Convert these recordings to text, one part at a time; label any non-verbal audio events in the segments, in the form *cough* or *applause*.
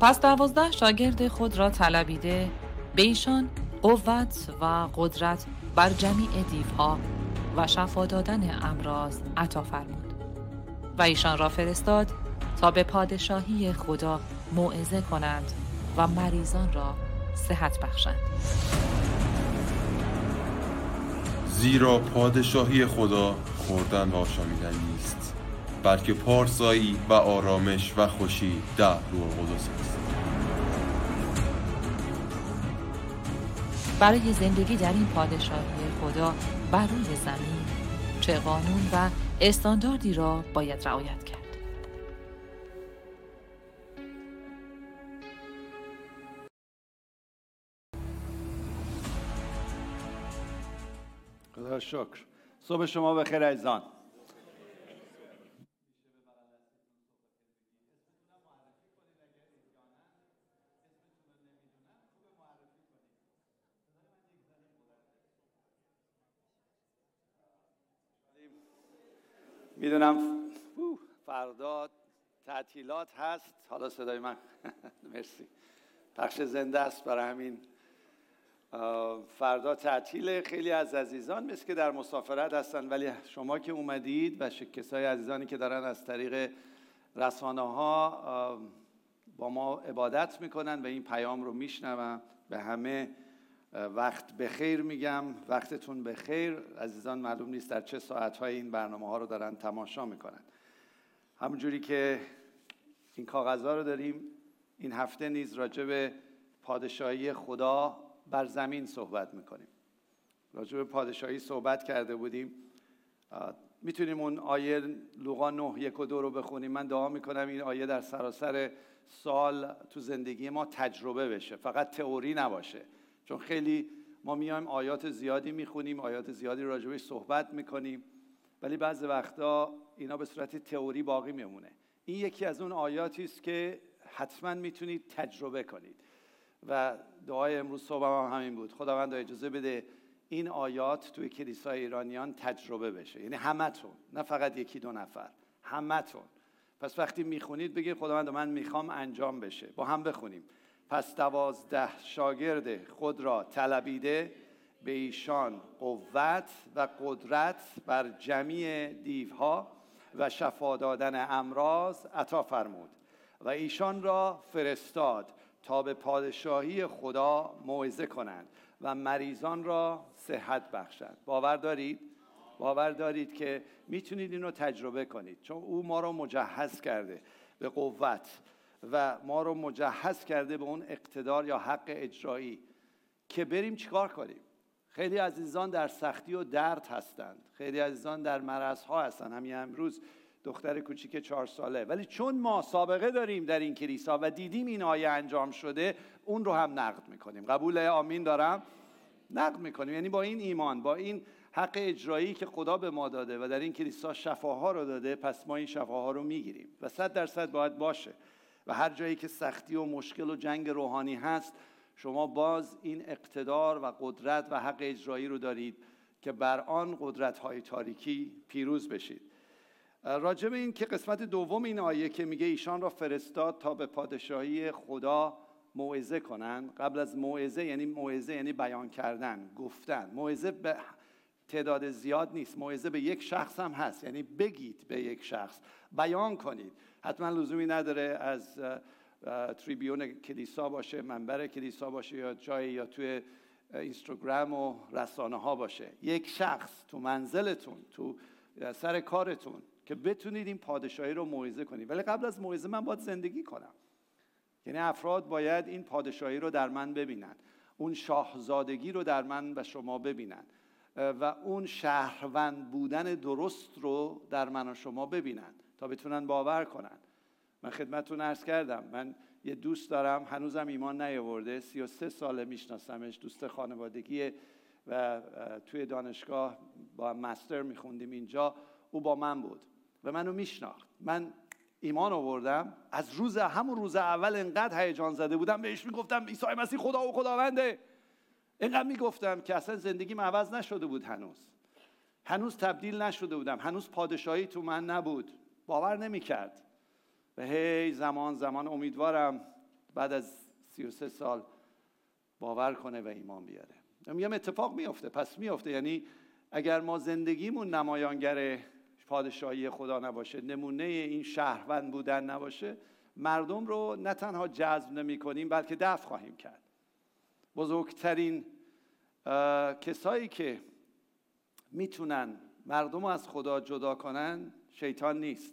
پس دوازده شاگرد خود را طلبیده به ایشان قوت و قدرت بر جمیع دیوها و شفا دادن امراض عطا فرمود و ایشان را فرستاد تا به پادشاهی خدا موعظه کنند و مریضان را صحت بخشند. زیرا پادشاهی خدا خوردن و آشامیدن نیست. بلکه پارسایی و آرامش و خوشی در روح القدس است. برای زندگی در این پادشاهی خدا بر روی زمین چه قانون و استانداردی را باید رعایت کرد. خدا شکر. صبح شما بخیر عزیزان. می‌دونم. فردا تعطیلات هست. حالا صدای من. *laughs* مرسی. پخش زنده است برای همین. فردا تعطیل خیلی از عزیزان مثل که در مسافرت هستن ولی شما که اومدید و کسای عزیزانی که دارن از طریق رسانه ها با ما عبادت می‌کنن و این پیام رو میشنون به همه وقت بخیر میگم. وقتتون بخیر. عزیزان معلوم نیست در چه ساعتهای این برنامه ها رو دارن تماشا می‌کنن. همونجوری که این کاغذ رو داریم این هفته نیز راجع به پادشاهی خدا بر زمین صحبت می‌کنیم. راجع به پادشاهی صحبت کرده بودیم. می‌تونیم اون آیه لوقا 9 یک و دو رو بخونیم. من دعا می‌کنم این آیه در سراسر سال تو زندگی ما تجربه بشه. فقط تئوری نباشه. چون خیلی ما میایم آیات زیادی می‌خونیم آیات زیادی راجبش صحبت می‌کنیم ولی بعض وقتا اینا به صورت تئوری باقی میمونه. این یکی از اون آیاتی است که حتما می‌تونید تجربه کنید. و دعای امروز صبح هم همین بود. خداوند اجازه بده این آیات توی کلیسای ایرانیان تجربه بشه. یعنی همتون نه فقط یکی دو نفر همتون. پس وقتی می‌خونید بگید خداوند من می‌خوام انجام بشه. با هم بخونیم. پس دوازده شاگرد خود را طلبیده به ایشان قوت و قدرت بر جمیع دیوها و شفا دادن امراض عطا فرمود و ایشان را فرستاد تا به پادشاهی خدا موعظه کنند و مریضان را صحت بخشند. باور دارید؟ باور دارید که می‌تونید اینو تجربه کنید. چون او ما رو مجهز کرده به قوت و ما رو مجهز کرده به اون اقتدار یا حق اجرایی که بریم چیکار کنیم؟ خیلی عزیزان در سختی و درد هستند. خیلی عزیزان در مرض ها هستند. همین امروز دختر کوچیک چهار ساله. ولی چون ما سابقه داریم در این کلیسا و دیدیم این آیه انجام شده اون رو هم نقد می‌کنیم. قبول آمین. دارم؟ نقد می‌کنیم. یعنی با این ایمان با این حق اجرایی که خدا به ما داده و در این کلیسا شفاها رو داده پس ما این شفاها رو می‌گیریم. و صد درصد باید باشه. و هر جایی که سختی و مشکل و جنگ روحانی هست شما باز این اقتدار و قدرت و حق اجرایی رو دارید که بر آن قدرت های تاریکی پیروز بشید. راجع به این که قسمت دوم این آیه که میگه ایشان را فرستاد تا به پادشاهی خدا موعظه کنند. قبل از موعظه یعنی موعظه یعنی بیان کردن گفتن. موعظه به تعداد زیاد نیست. موعظه به یک شخص هم هست. یعنی بگید به یک شخص. بیان کنید. حتما لزومی نداره از تریبیون کلیسا باشه منبر کلیسا باشه یا جایی یا توی اینستاگرام و رسانه ها باشه. یک شخص تو منزلتون تو سر کارتون که بتونید این پادشاهی رو موعظه کنید. ولی قبل از موعظه من باید زندگی کنم. یعنی افراد باید این پادشاهی رو در من ببینن. اون شاهزادگی رو در من و شما ببینن. و اون شهروند بودن درست رو در من و شما ببینن. تا بتونن باور کنن. من خدمتتون عرض کردم من یه دوست دارم هنوزم ایمان نیاورده 33 ساله میشناسمش دوست خانوادگی و توی دانشگاه با مستر میخوندیم اینجا او با من بود و منو میشناخت. من ایمان آوردم از روز همون روز اول انقدر هیجان زده بودم بهش می‌گفتم عیسی مسیح خدا و خداونده. اینقدر می‌گفتم که اصلا زندگیم عوض نشده بود هنوز. هنوز تبدیل نشده بودم. هنوز پادشاهی تو من نبود. باور نمی‌کرد. و هی زمان زمان امیدوارم بعد از 33 سال باور کنه و ایمان بیاره. میگم اتفاق میفته پس میفته یعنی اگر ما زندگیمون نمایانگر پادشاهی خدا نباشه نمونه این شهروند بودن نباشه مردم رو نه تنها جذب نمی کنیم بلکه دفع خواهیم کرد. بزرگترین کسایی که می‌تونن مردم رو از خدا جدا کنن شیطان نیست.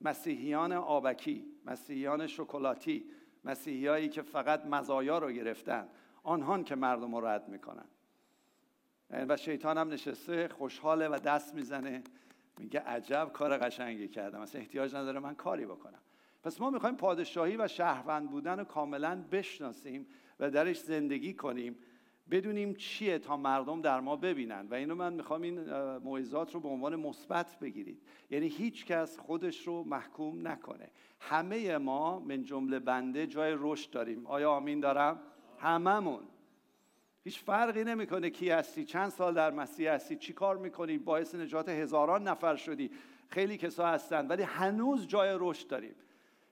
مسیحیان آبکی مسیحیان شکلاتی مسیحیایی که فقط مزایا رو گرفتن آنهان که مردم رو رد می‌کنن. و شیطان هم نشسته خوشحاله و دست می‌زنه. میگه عجب کار قشنگی کردم. اصلا احتیاج نداره من کاری بکنم. پس ما می‌خوایم پادشاهی و شهروند بودن رو کاملا بشناسیم و درش زندگی کنیم. بدونیم چیه تا مردم در ما ببینن. و اینو من می‌خوام این موعظات رو به عنوان مثبت بگیرید. یعنی هیچ کس خودش رو محکوم نکنه. همه ما من جمله بنده جای رشد داریم. آیا آمین دارم؟ هممون. هیچ فرقی نمی‌کنه کی هستی چند سال در مسیح هستی چی کار می‌کنی باعث نجات هزاران نفر شدی. خیلی کسا هستن ولی هنوز جای رشد داریم.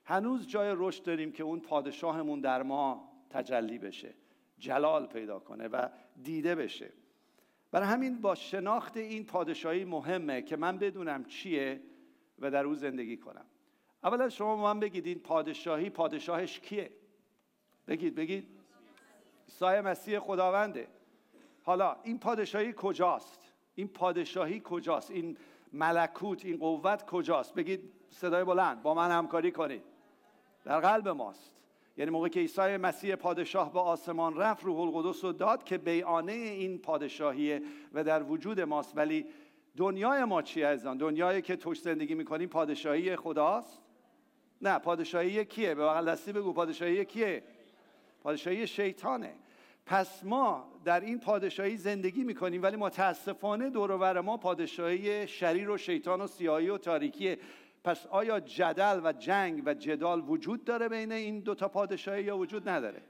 هنوز جای رشد داریم که اون پادشاهمون در ما تجلی بشه. جلال پیدا کنه و دیده بشه. برای همین با شناخت این پادشاهی مهمه که من بدونم چیه و در او زندگی کنم. اولا شما من بگید این پادشاهی پادشاهش کیه؟ بگید بگید. سایه مسیح خداونده. حالا این پادشاهی کجاست؟ این پادشاهی کجاست؟ این ملکوت این قوت کجاست؟ بگید صدای بلند با من همکاری کنید. در قلب ماست. یعنی موقع که عیسی مسیح پادشاه به آسمان رفت روح القدس رو داد که بیانه این پادشاهیه و در وجود ماست. ولی دنیای ما چیه ازان دنیایی که توش زندگی می‌کنیم پادشاهی خداست؟ نه پادشاهی کیه؟ به بغل دستی بگو پادشاهی کیه؟ پادشاهی شیطانه. پس ما در این پادشاهی زندگی می‌کنیم ولی متاسفانه دور ما پادشاهی شریر و شیطان و سیاهی و تاریکیه. پس آیا جدل و جنگ و جدال وجود داره بین این دوتا پادشاهی یا وجود نداره؟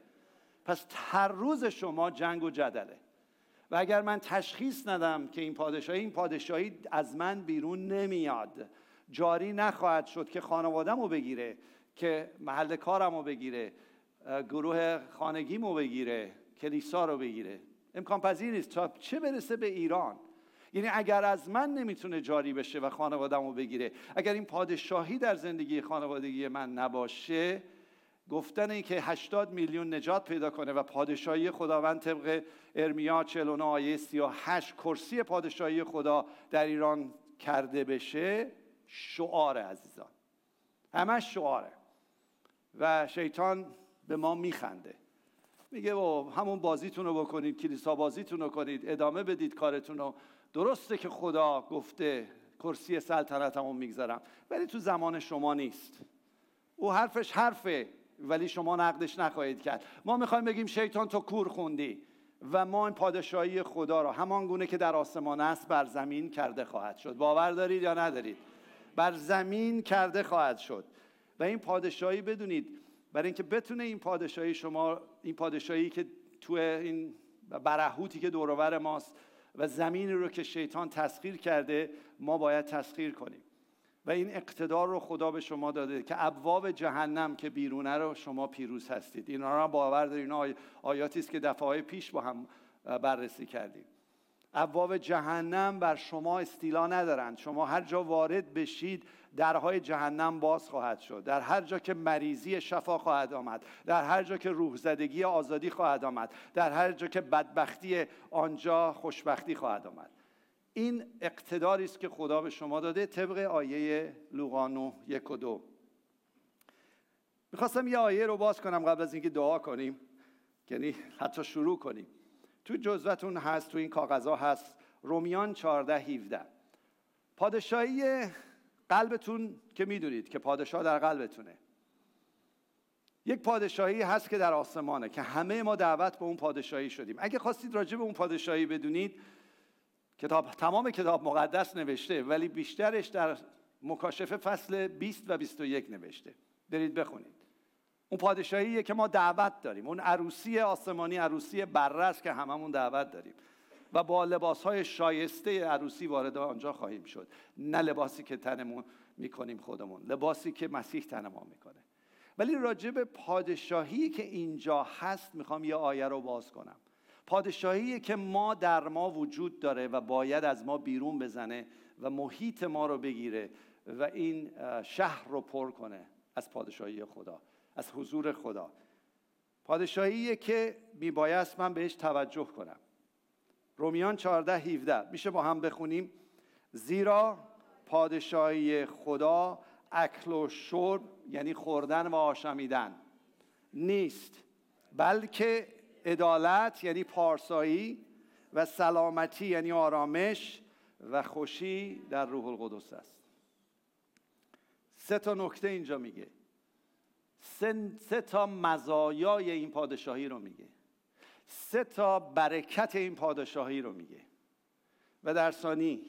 پس هر روز شما جنگ و جدله. و اگر من تشخیص ندم که این پادشاهی این پادشاهی از من بیرون نمیاد. جاری نخواهد شد که خانوادم رو بگیره که محل کارم رو بگیره گروه خانگیم رو بگیره کلیسا رو بگیره. امکان پذیر نیست. تا چه برسه به ایران؟ یعنی اگر از من نمی‌تونه جاری بشه و خانوادم رو بگیره اگر این پادشاهی در زندگی خانوادگی من نباشه گفتن این که 80 میلیون نجات پیدا کنه و پادشاهی خداوند طبق ارمیا 49 آیه 38 کرسی پادشاهی خدا در ایران کرده بشه شعار عزیزان. همش شعاره. و شیطان به ما میخنده. میگه و همون بازیتون رو بکنید کلیسا بازیتون رو کنید ادامه بدید کارتون رو درسته که خدا گفته کرسی سلطنتمو می‌گذارم ولی تو زمان شما نیست. او حرفش حرفه ولی شما نقدش نخواهید کرد. ما می‌خوایم بگیم شیطان تو کور خوندی و ما این پادشاهی خدا را همان گونه که در آسمان است بر زمین کرده خواهد شد. باور دارید یا ندارید؟ بر زمین کرده خواهد شد. و این پادشاهی بدونید برای اینکه بتونه این پادشاهی شما این پادشاهی که تو این برهوتی که دورور ماست و زمینی رو که شیطان تسخیر کرده ما باید تسخیر کنیم. و این اقتدار رو خدا به شما داده که ابواب جهنم که بیرونه رو شما پیروز هستید. اینا رو باور دارید اینا آیاتی است که دفعه پیش با هم بررسی کردیم. ابواب جهنم بر شما استیلا ندارند. شما هر جا وارد بشید درهای جهنم باز خواهد شد. در هر جا که مریضی شفا خواهد آمد در هر جا که روح زدگی آزادی خواهد آمد در هر جا که بدبختی آنجا خوشبختی خواهد آمد. این اقتداری است که خدا به شما داده طبق آیه لوقانو یک و دو. می‌خواستم یه آیه رو باز کنم قبل از اینکه دعا کنیم. یعنی حتی شروع کنیم. تو جزوتون هست تو این کاغذها هست. رومیان 14 17 پادشاهی قلبتون که می‌دونید که پادشاه در قلبتونه. یک پادشاهی هست که در آسمانه که همه ما دعوت به اون پادشاهی شدیم. اگه خواستید راجع به اون پادشاهی بدونید کتاب تمام کتاب مقدس نوشته ولی بیشترش در مکاشفه فصل 20 و 21 نوشته. برید بخونید. اون پادشاهیه که ما دعوت داریم. اون عروسی آسمانی عروسی بررس که هممون دعوت داریم. و با لباس های شایسته عروسی وارد آنجا خواهیم شد. نه لباسی که تنمون می‌کنیم خودمون لباسی که مسیح تن ما می‌کنه. ولی راجع به پادشاهی که اینجا هست می‌خوام یه آیه رو باز کنم. پادشاهی که ما در ما وجود داره و باید از ما بیرون بزنه و محیط ما رو بگیره و این شهر رو پر کنه از پادشاهی خدا. از حضور خدا. پادشاهی که میبایست من بهش توجه کنم. رومیان 14 17 میشه با هم بخونیم. زیرا پادشاهی خدا اکل و شرب یعنی خوردن و آشامیدن نیست. بلکه عدالت یعنی پارسایی و سلامتی یعنی آرامش و خوشی در روح القدس است. سه تا نکته اینجا میگه. سه, تا مزایای این پادشاهی رو میگه. سه تا برکت این پادشاهی رو میگه. و در ثانی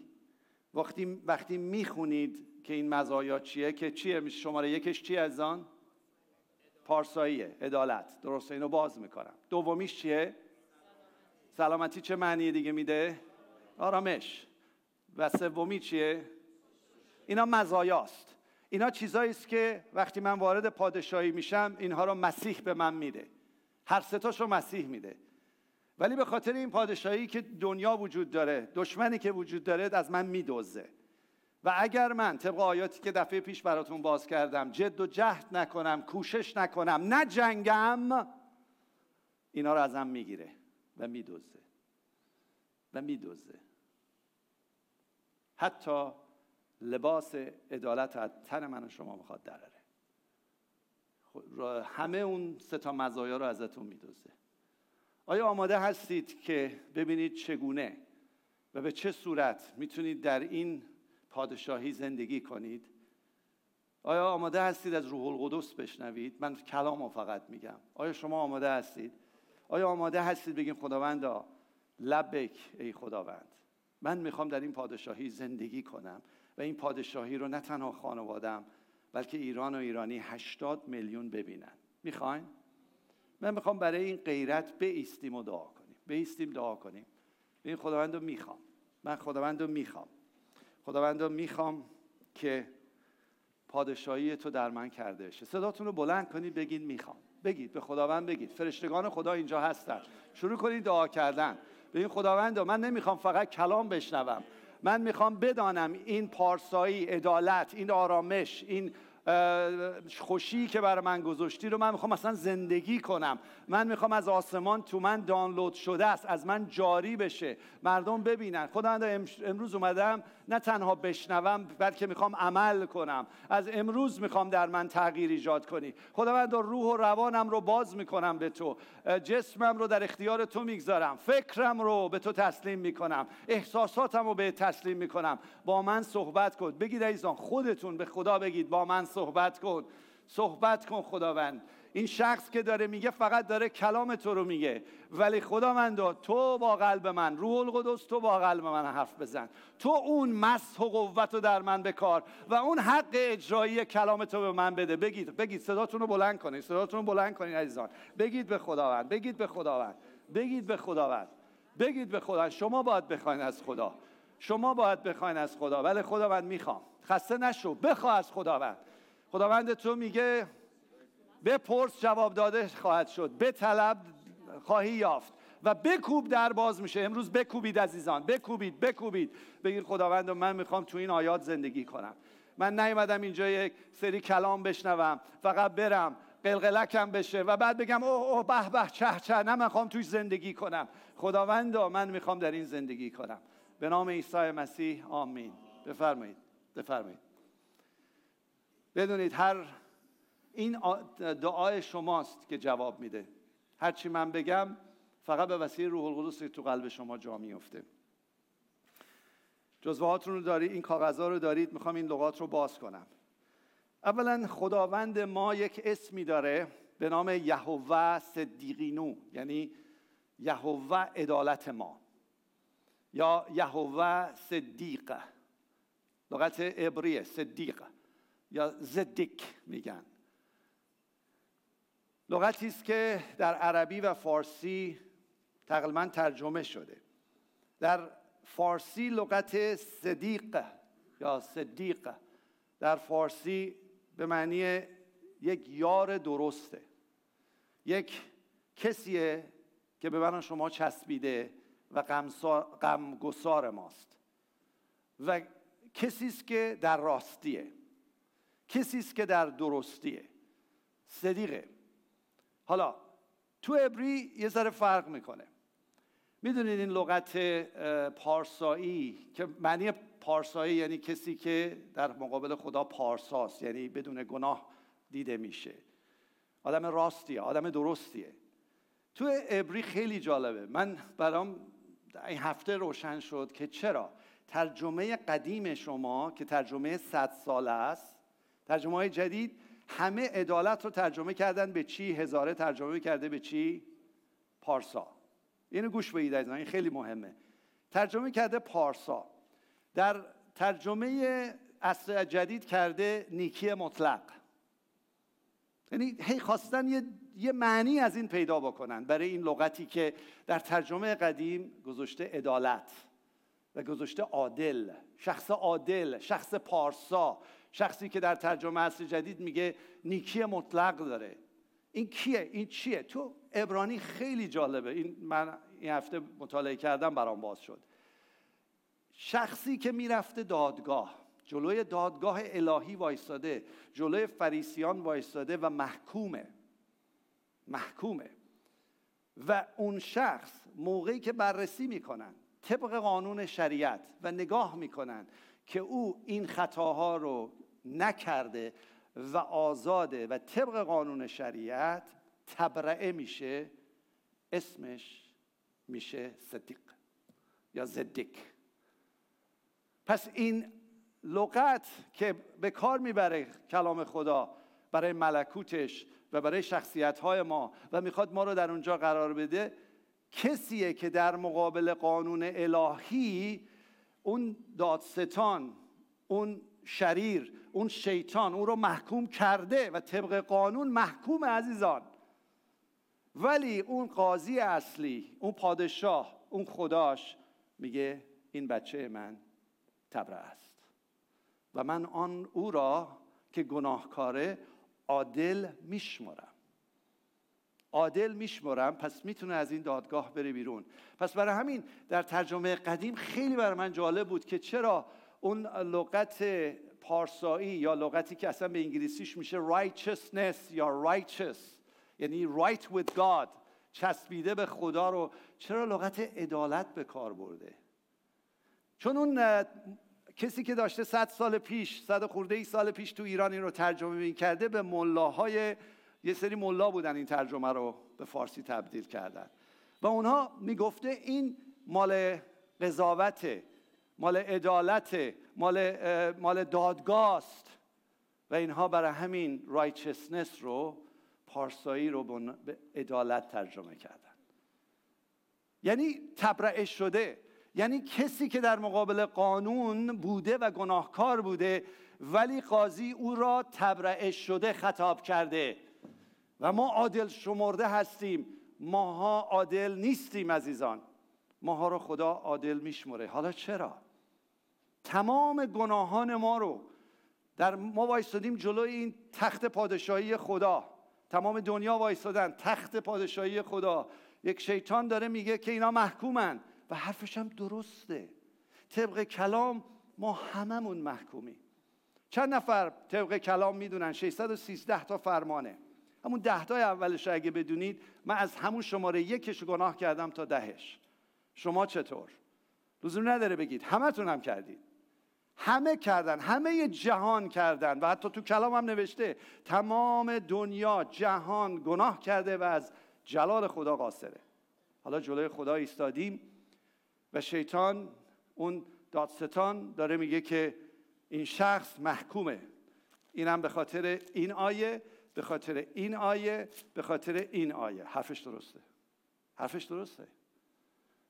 وقتی وقتی می‌خونید که این مزایا چیه که چیه؟ شماره یکش چیه از آن پارساییه عدالت. درسته اینو باز می‌کنم. دومیش چیه؟ سلامتی چه معنی دیگه میده؟ آرامش. و سومی چیه؟ اینا مزایاست. اینا چیزایی است که وقتی من وارد پادشاهی میشم اینها رو مسیح به من میده. هر ستاش رو مسیح میده. ولی به خاطر این پادشاهی که دنیا وجود داره دشمنی که وجود داره از من میدوزه. و اگر من طبق آیاتی که دفعه پیش براتون باز کردم جد و جهد نکنم کوشش نکنم نجنگم اینا رو ازم می‌گیره و میدوزه. و میدوزه. حتی لباس عدالت از تن من و شما می‌خواد دراره همه اون سه تا مزایا رو ازتون میدوزه. آیا آماده هستید که ببینید چگونه و به چه صورت می‌تونید در این پادشاهی زندگی کنید؟ آیا آماده هستید از روح القدس بشنوید؟ من کلام فقط میگم. آیا شما آماده هستید؟ آیا آماده هستید بگیم خداوندا لبک ای خداوند من می‌خوام در این پادشاهی زندگی کنم؟ و این پادشاهی رو نه تنها خانوادم بلکه ایران و ایرانی هشتاد میلیون ببینن. می‌خواین؟ من می‌خوام برای این غیرت بیستیم و دعا کنیم. بیستیم دعا کنیم. این خداوند رو می‌خوام. من خداوند رو می‌خوام. خداوند رو می‌خوام که پادشاهی تو در من کرده بشه. صداتون رو بلند کنید بگید می‌خوام. بگید به خداوند بگید. فرشتگان خدا اینجا هستن. شروع کنید دعا کردن. به این خداوند من نمی‌خوام فقط کلام بشنوم. من می‌خوام بدانم این پارسایی عدالت این آرامش این خوشی که برای من گذاشتی رو من می‌خوام اصلا زندگی کنم. من می‌خوام از آسمان تو من دانلود شده است از من جاری بشه. مردم ببینن. خدا امروز اومدم نه تنها بشنوم بلکه می‌خوام عمل کنم. از امروز می‌خوام در من تغییر ایجاد کنی. خداوند روح و روانم رو باز می‌کنم به تو. جسمم رو در اختیار تو می‌گذارم. فکرم رو به تو تسلیم می‌کنم. احساساتم رو به تسلیم می‌کنم. با من صحبت کن. بگید ایزان خودتون به خدا بگید با من صحبت کن. صحبت کن خداوند. این شخص که داره میگه فقط داره کلام تو رو میگه. ولی خداوندا تو با قلب من روح القدس تو با قلب من حرف بزن. تو اون مسح و قوت رو در من بکار و اون حق اجرایی کلام تو به من بده. بگید بگید صداتون رو بلند کنید صداتون رو بلند کنید عزیزان. بگید به خداوند بگید به خداوند بگید به خداوند بگید به خداوند. شما باید بخواین از خدا. شما باید بخواین از خدا. ولی خداوند می‌خوام. خسته نشو بخواه از خداوند. خداوند تو میگه بپرس جواب داده خواهد شد. به طلب خواهی یافت. و بکوب در باز میشه. امروز بکوبید عزیزان. بکوبید بکوبید. بگید خداوند من می‌خوام تو این آیات زندگی کنم. من نیومدم اینجا یک سری کلام بشنوم. فقط برم قلقلکم بشه و بعد بگم اوه اوه به به چه چه نه می‌خوام توش زندگی کنم. خداوند من می‌خوام در این زندگی کنم. به نام عیسی مسیح آمین. بفرمایید بفرمایید. بدونید هر این دعای شماست که جواب میده. هرچی من بگم فقط به وسیله روح القدس تو قلب شما جا میفته جزوهاتون رو دارید این کاغذها رو دارید می‌خوام این لغات رو باز کنم. اولا خداوند ما یک اسمی داره به نام یهوه صدیقینو یعنی یهوه عدالت ما. یا یهوه صدیق. لغت عبریه صدیق یا زدیک میگن. لغتی است که در عربی و فارسی تقریبا ترجمه شده. در فارسی لغت صدیق یا صدیق. در فارسی به معنی یک یار درسته. یک کسیه که به من شما چسبیده و غمگسار ماست. و کسی است که در راستیه. کسی است که در درستیه. صدیقه. حالا تو عبری یه ذره فرق می‌کنه. می‌دونید این لغت پارسایی که معنی پارسایی یعنی کسی که در مقابل خدا پارساست یعنی بدون گناه دیده میشه. آدم راستیه آدم درستیه. تو عبری خیلی جالبه. من برام این هفته روشن شد که چرا؟ ترجمه قدیم شما که ترجمه صد ساله است ترجمه های جدید همه عدالت رو ترجمه کردن به چی؟ هزاره ترجمه کرده به چی؟ پارسا. اینو گوش بدید از این خیلی مهمه. ترجمه کرده پارسا. در ترجمه اصل جدید کرده نیکی مطلق. یعنی هی خواستن یه, یه معنی از این پیدا بکنن برای این لغتی که در ترجمه قدیم گذاشته عدالت و گذاشته عادل. شخص عادل شخص پارسا. شخصی که در ترجمه اصل جدید میگه نیکی مطلق داره. این کیه؟ این چیه؟ تو ابرانی خیلی جالبه. این من این هفته مطالعه کردم برام باز شد. شخصی که می‌رفته دادگاه جلوی دادگاه الهی وایستاده جلوی فریسیان وایستاده و محکومه. محکومه. و اون شخص موقعی که بررسی می‌کنن طبق قانون شریعت و نگاه می‌کنن که او این خطاها رو نکرده و آزاده و طبق قانون شریعت تبرعه میشه اسمش میشه صدیق یا زدیک پس این لغت که به کار می‌بره کلام خدا برای ملکوتش و برای شخصیت های ما و می‌خواد ما رو در اونجا قرار بده کسیه که در مقابل قانون الهی اون دادستان اون شریر اون شیطان اون رو محکوم کرده و طبق قانون محکوم عزیزان. ولی اون قاضی اصلی اون پادشاه اون خداش میگه این بچه من تبره است. و من آن او را که گناهکاره عادل میشمرم. عادل میشمرم پس می‌تونه از این دادگاه بره بیرون. پس برای همین در ترجمه قدیم خیلی برای من جالب بود که چرا اون لغت پارسایی یا لغتی که اصلا به انگلیسیش میشه righteousness یا righteous یعنی right with God چسبیده به خدا رو چرا لغت عدالت به کار برده؟ چون اون کسی که داشته صد سال پیش صد خورده ای سال پیش تو ایران این رو ترجمه می کرده به ملاهای یه سری ملا بودن این ترجمه رو به فارسی تبدیل کردن. و اونها می‌گفته این مال قضاوت مال عدالت مال مال دادگاست. و اینها برای همین رایچسنس رو پارسایی رو به عدالت ترجمه کردن. یعنی تبرئه شده. یعنی کسی که در مقابل قانون بوده و گناهکار بوده ولی قاضی او را تبرئه شده خطاب کرده. و ما عادل شمرده هستیم. ماها عادل نیستیم عزیزان. ماها رو خدا عادل میشمره حالا چرا؟ تمام گناهان ما رو در ما وایستادیم جلوی این تخت پادشاهی خدا. تمام دنیا وایستادن تخت پادشاهی خدا. یک شیطان داره میگه که اینا محکومن و حرفش هم درسته. طبق کلام ما هممون محکومی. چند نفر طبق کلام می‌دونن؟ 613 تا فرمانه. همون ده تای اولش اگه بدونید من از همون شماره یکش گناه کردم تا دهش. شما چطور؟ لزوم نداره بگید. همتون هم کردید. همه کردن همه جهان کردن. و حتی تو کلام هم نوشته تمام دنیا جهان گناه کرده و از جلال خدا قاصره. حالا جلوی خدا ایستادیم و شیطان اون دادستان داره میگه که این شخص محکومه. اینم به خاطر این آیه به خاطر این آیه به خاطر این آیه. حرفش درسته. حرفش درسته.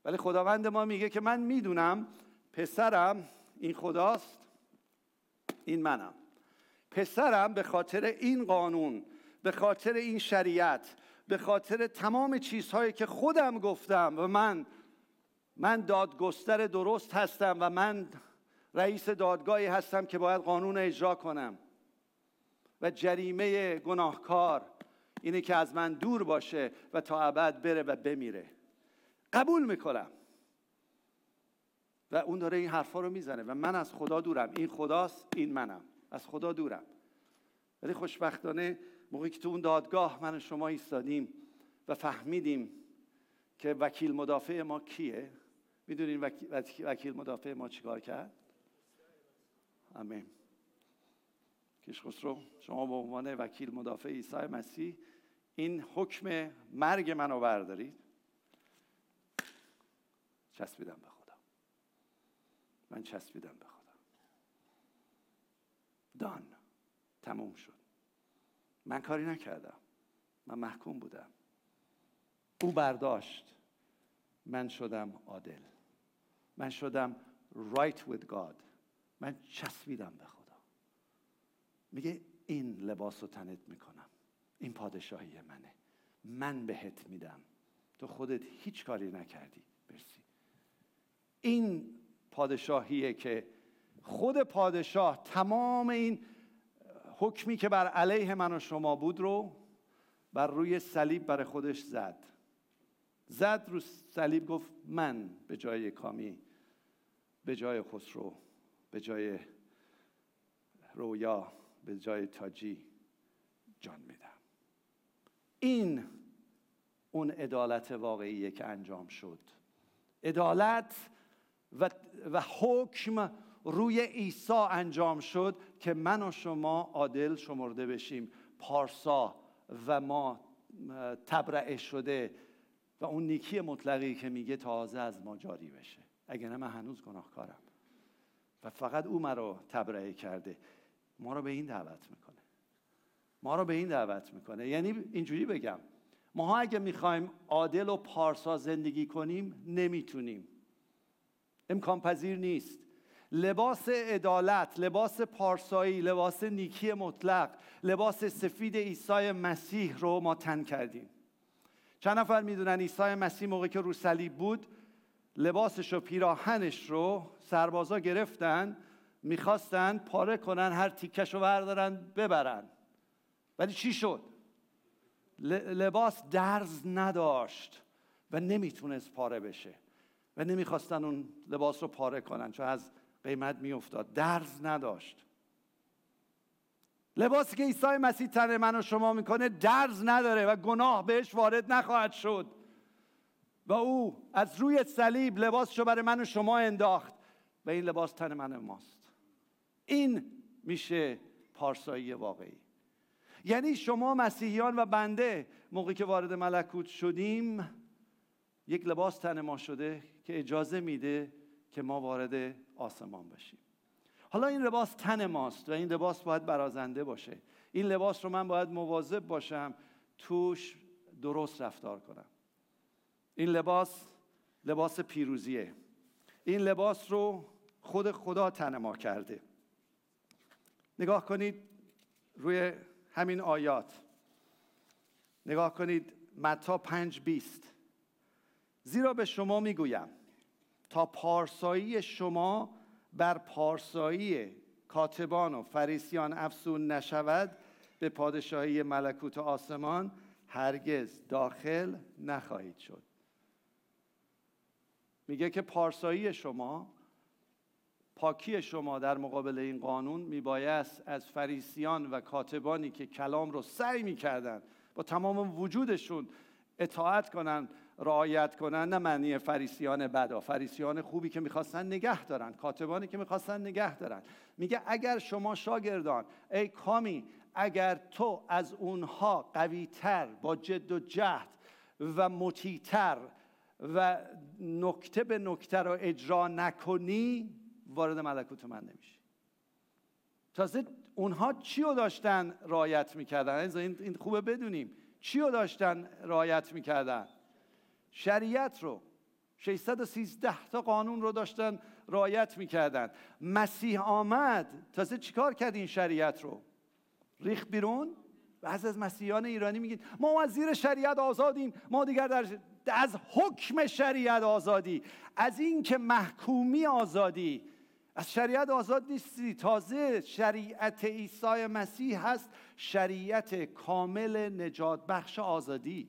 ولی خداوند ما میگه که من می‌دونم پسرم این خداست این منم. پسرم به خاطر این قانون به خاطر این شریعت به خاطر تمام چیزهایی که خودم گفتم و من من دادگستر درست هستم و من رئیس دادگاهی هستم که باید قانون اجرا کنم. و جریمه گناهکار اینه که از من دور باشه و تا ابد بره و بمیره. قبول می‌کنم. و اون داره این حرفا رو می‌زنه و من از خدا دورم. این خداست این منم. از خدا دورم. ولی خوشبختانه موقعی که تو اون دادگاه من و شما ایستادیم و فهمیدیم که وکیل مدافع ما کیه. می‌دونین وکیل مدافع ما چیکار کرد؟ آمین. کش خسرو شما به عنوان وکیل مدافع عیسی مسیح این حکم مرگ منو بردارید. چسبیدم به من چسبیدم به خدا. دان. تموم شد. من کاری نکردم. من محکوم بودم. او برداشت. من شدم عادل. من شدم right with God. من چسبیدم به خدا. میگه این لباس رو تنت می‌کنم. این پادشاهی منه. من بهت میدم. تو خودت هیچ کاری نکردی. برسی این پادشاهیه که خود پادشاه تمام این حکمی که بر علیه من و شما بود رو بر روی صلیب برای خودش زد. زد رو صلیب گفت من به جای کامی به جای خسرو به جای رویا به جای تاجی جان میدم. این اون عدالت واقعیه که انجام شد. عدالت و, و حکم روی عیسی انجام شد که من و شما عادل شمرده بشیم. پارسا و ما تبرعه شده و اون نیکی مطلقی که میگه تازه از ما جاری بشه. اگر نه من هنوز گناهکارم. و فقط او مرا تبرئه کرده. ما رو به این دعوت می‌کنه. ما رو به این دعوت می‌کنه. یعنی اینجوری بگم. ما اگه می‌خوایم عادل و پارسا زندگی کنیم نمی‌تونیم. امکان پذیر نیست. لباس عدالت لباس پارسایی لباس نیکی مطلق لباس سفید عیسی مسیح رو ما تن کردیم. چند نفر می‌دونن عیسی مسیح موقعی که رو صلیب بود لباسش و پیراهنش رو سربازا گرفتن می‌خواستن پاره کنن هر تیکش رو بردارن ببرن. ولی چی شد؟ لباس درز نداشت و نمی‌تونست پاره بشه. و نمی‌خواستن اون لباس رو پاره کنن چون از قیمت میافتاد. درز نداشت. لباسی که عیسی مسیح تن من و شما می‌کنه درز نداره و گناه بهش وارد نخواهد شد. و او از روی صلیب لباسشو برای من و شما انداخت و این لباس تن من ماست. این میشه پارسایی واقعی. یعنی شما مسیحیان و بنده موقعی که وارد ملکوت شدیم یک لباس تن ما شده که اجازه میده که ما وارد آسمان بشیم. حالا این لباس تن ماست و این لباس باید برازنده باشه. این لباس رو من باید مواظب باشم توش درست رفتار کنم. این لباس لباس پیروزیه. این لباس رو خود خدا تن ما کرده. نگاه کنید روی همین آیات. نگاه کنید متا پنج بیست. زیرا به شما می‌گویم تا پارسایی شما بر پارسایی کاتبان و فریسیان افسون نشود به پادشاهی ملکوت آسمان هرگز داخل نخواهید شد. میگه که پارسایی شما پاکی شما در مقابل این قانون میبایست از فریسیان و کاتبانی که کلام رو سعی می‌کردن با تمام وجودشون اطاعت کنن رعایت کنن نه معنی فریسیان بدا فریسیان خوبی که می‌خواستن نگه دارن کاتبانی که می‌خواستن نگه دارن. میگه اگر شما شاگردان ای کامی اگر تو از اونها قویتر با جد و جهد و مطیعتر و نکته به نکته رو اجرا نکنی وارد ملکوت من نمیشی. تازه اونها چی رو داشتن رایت می‌کردن؟ این خوبه بدونیم. چی رو داشتن رایت می‌کردن؟ شریعت رو 613 تا قانون رو داشتن رایت می‌کردن. مسیح آمد تازه چیکار کرد این شریعت رو؟ ریخ بیرون؟ بعض از مسیحیان ایرانی میگید ما از زیر شریعت آزادیم ما دیگر در از حکم شریعت آزادی. از اینکه محکومی آزادی. از شریعت آزاد نیستی. تازه شریعت عیسی مسیح هست. شریعت کامل نجات بخش آزادی.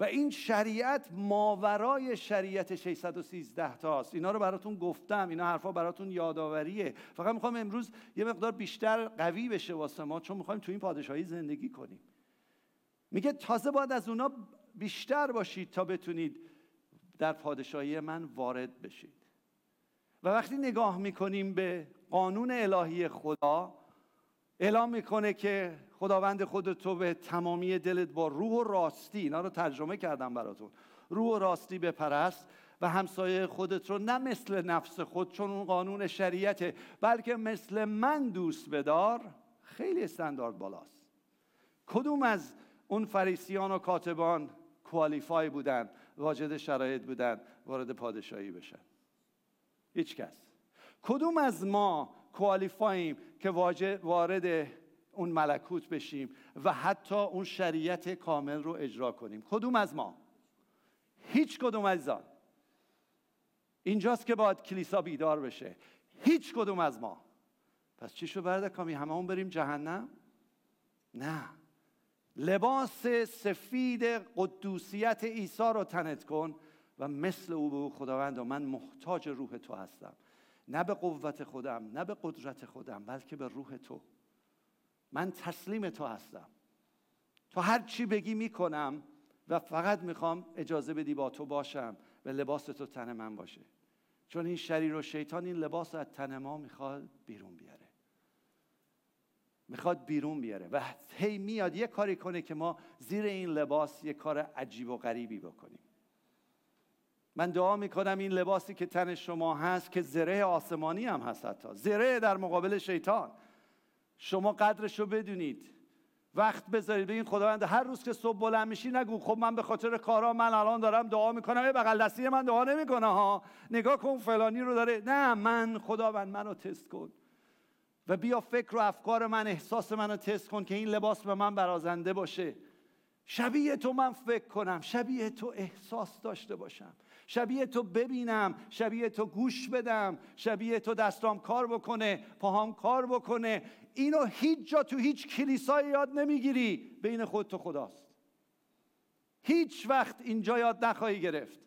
و این شریعت ماورای شریعت 613 تاست. اینا رو براتون گفتم. اینا حرفا براتون یادآوریه. فقط می‌خوام امروز یه مقدار بیشتر قوی بشه واسه ما چون می‌خوایم تو این پادشاهی زندگی کنیم. میگه تازه باید از اونا بیشتر باشید تا بتونید در پادشاهی من وارد بشید. و وقتی نگاه می‌کنیم به قانون الهی خدا اعلام می‌کنه که خداوند خودتو به تمامی دلت با روح و راستی اینا رو ترجمه کردم براتون. روح و راستی بپرست و همسایه خودت رو نه مثل نفس خود چون اون قانون شریعته بلکه مثل من دوست بدار خیلی استاندارد بالاست. کدوم از اون فریسیان و کاتبان کوالیفای بودن واجد شرایط بودن وارد پادشاهی بشن؟ هیچ کس. کدوم از ما کوالیفاییم که وارد اون ملکوت بشیم و حتی اون شریعت کامل رو اجرا کنیم. کدوم از ما؟ هیچ کدوم از آن اینجاست که باید کلیسا بیدار بشه. هیچ کدوم از ما. پس چی شو برده کامی؟ همه اون بریم جهنم؟ نه. لباس سفید قدوسیت عیسی رو تنت کن و مثل او به خداوند و من محتاج روح تو هستم. نه به قوت خودم نه به قدرت خودم بلکه به روح تو. من تسلیم تو هستم. تو هر چی بگی می‌کنم و فقط می‌خوام اجازه بدی با تو باشم و لباس تو تن من باشه. چون این شریر و شیطان این لباس از تن ما می‌خواد بیرون بیاره. می‌خواد بیرون بیاره و هی میاد یه کاری کنه که ما زیر این لباس یه کار عجیب و غریبی بکنیم. من دعا می‌کنم این لباسی که تن شما هست که زره آسمانی هم هست حتی. زره در مقابل شیطان. شما قدرش رو بدونید. وقت بذارید. به این خداوند هر روز که صبح بلند میشی نگو. خب من به خاطر کارا من الان دارم دعا می‌کنم. یه بغل دستی من دعا نمی‌کنه ها. نگاه کن فلانی رو داره. نه من خداوند منو تست کن. و بیا فکر و افکار من احساس منو تست کن که این لباس به من برازنده باشه. شبیه تو من فکر کنم. شبیه تو احساس داشته باشم. شبیه تو ببینم. شبیه تو گوش بدم. شبیه تو دستام کار بکنه پاهام کار بکنه. اینو هیچ جا تو هیچ کلیسای یاد نمی‌گیری. بین خود تو خداست. هیچ وقت اینجا یاد نخواهی گرفت.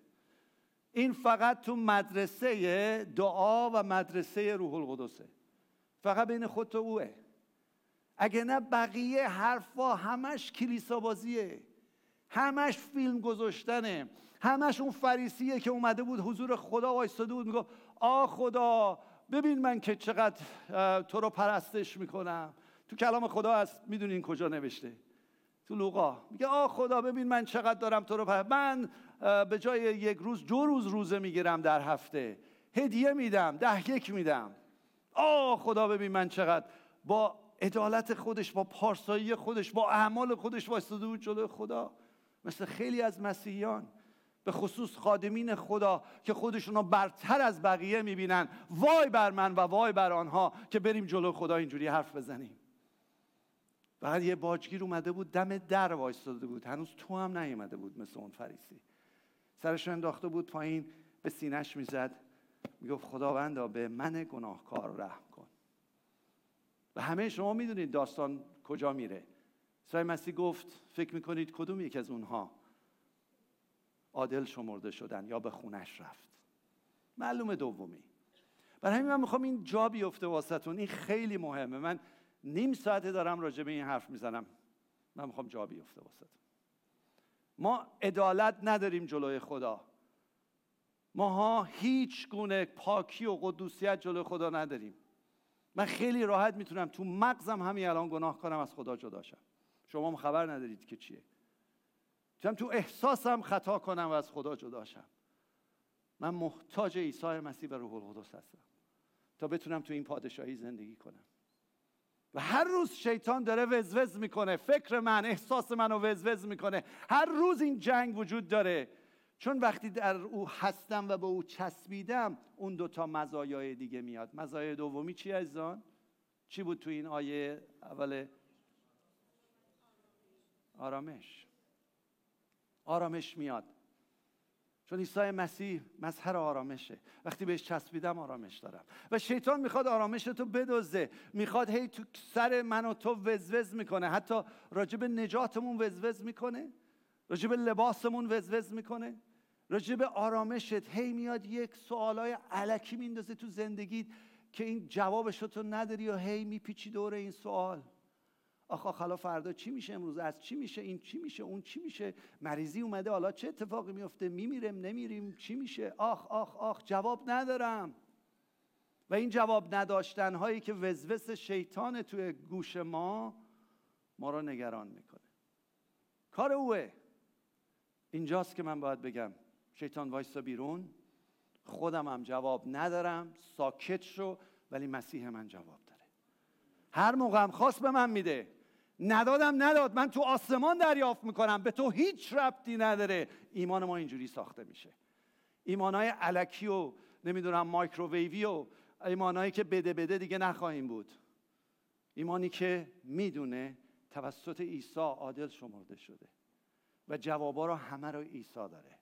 این فقط تو مدرسه دعا و مدرسه روح القدسه. فقط بین خود تو اوه. اگه نه بقیه حرفا همش کلیسا بازیه. همش فیلم گذاشتنه. همش اون فریسیه که اومده بود حضور خدا وایستاده بود میگه آ خدا ببین من که چقدر تو رو پرستش می‌کنم. تو کلام خدا هست می‌دونین کجا نوشته. تو لوقا. میگه آ خدا ببین من چقدر دارم تو رو پرست من به جای یک روز دو روز روزه می‌گیرم در هفته. هدیه میدم ده یک میدم. آ خدا ببین من چقدر با عدالت خودش با پارسایی خودش با اعمال خودش وایستاده بود جلوی خدا. مثل خیلی از مسیحیان. به خصوص خادمین خدا که خودشون رو برتر از بقیه می‌بینن. وای بر من و وای بر آنها که بریم جلو خدا اینجوری حرف بزنیم. بعد یه باجگیر اومده بود دم در وایستاده بود. هنوز تو هم نیومده بود مثل اون فریسی. سرش انداخته بود پایین به سینش می‌زد. می‌گفت خداوندا به من گناهکار رحم کن. و همه شما می‌دونید داستان کجا میره. سای مسیح گفت فکر می‌کنید کدوم یک از اونها؟ عادل شمرده شدن یا به خونش رفت. معلوم دومی. برای همین من می‌خوام این جا بیفته واسهتون. این خیلی مهمه. من نیم ساعته دارم راجع به این حرف می‌زنم. من می‌خوام جا بیفته واسهتون. ما عدالت نداریم جلوی خدا. ماها هیچ گونه پاکی و قدوسیت جلوی خدا نداریم. من خیلی راحت می‌تونم تو مغزم همین الان گناه کنم از خدا جدا شم. شما هم خبر ندارید که چیه. می‌تونم تو احساسم خطا کنم و از خدا جدا شم. من محتاج عیسی مسیح و روح القدس هستم تا بتونم تو این پادشاهی زندگی کنم. و هر روز شیطان داره وزوز می‌کنه فکر من احساس منو وزوز می‌کنه. هر روز این جنگ وجود داره. چون وقتی در او هستم و به او چسبیدم اون دوتا مزایای دیگه میاد. مزایای دومی چی عزیزان؟ چی بود تو این آیه اول؟ آرامش. آرامش میاد. چون عیسی مسیح مظهر آرامشه. وقتی بهش چسبیدم آرامش دارم. و شیطان می‌خواد آرامش تو بدزده. می‌خواد هی تو سر من و تو وزوز می‌کنه. حتی راجب نجاتمون وزوز می‌کنه. راجب لباسمون وزوز می‌کنه. راجب آرامشت هی میاد یک سوالای علکی میندازه تو زندگیت که این جوابش تو نداری و هی میپیچی دور این سوال. آخ آخ حالا فردا چی میشه امروز؟ از چی میشه این؟ چی میشه اون؟ چی میشه؟ مریضی اومده حالا چه اتفاقی میفته؟ میمیرم نمیریم؟ چی میشه؟ آخ آخ آخ جواب ندارم. و این جواب نداشتن هایی که وزوس شیطان توی گوش ما ما رو نگران می‌کنه. کار اوه. اینجاست که من باید بگم. شیطان وایستا بیرون. خودم هم جواب ندارم. ساکت شو ولی مسیح من جواب هر موقع هم خواست به من میده. ندادم نداد. من تو آسمان دریافت می‌کنم. به تو هیچ ربطی نداره. ایمان ما اینجوری ساخته میشه. ایمانهای علکی و نمی‌دونم مایکروویوی و ایمانهایی که بده بده دیگه نخواهیم بود. ایمانی که می‌دونه توسط عیسی عادل شمرده شده و جوابا رو همه رو عیسی داره.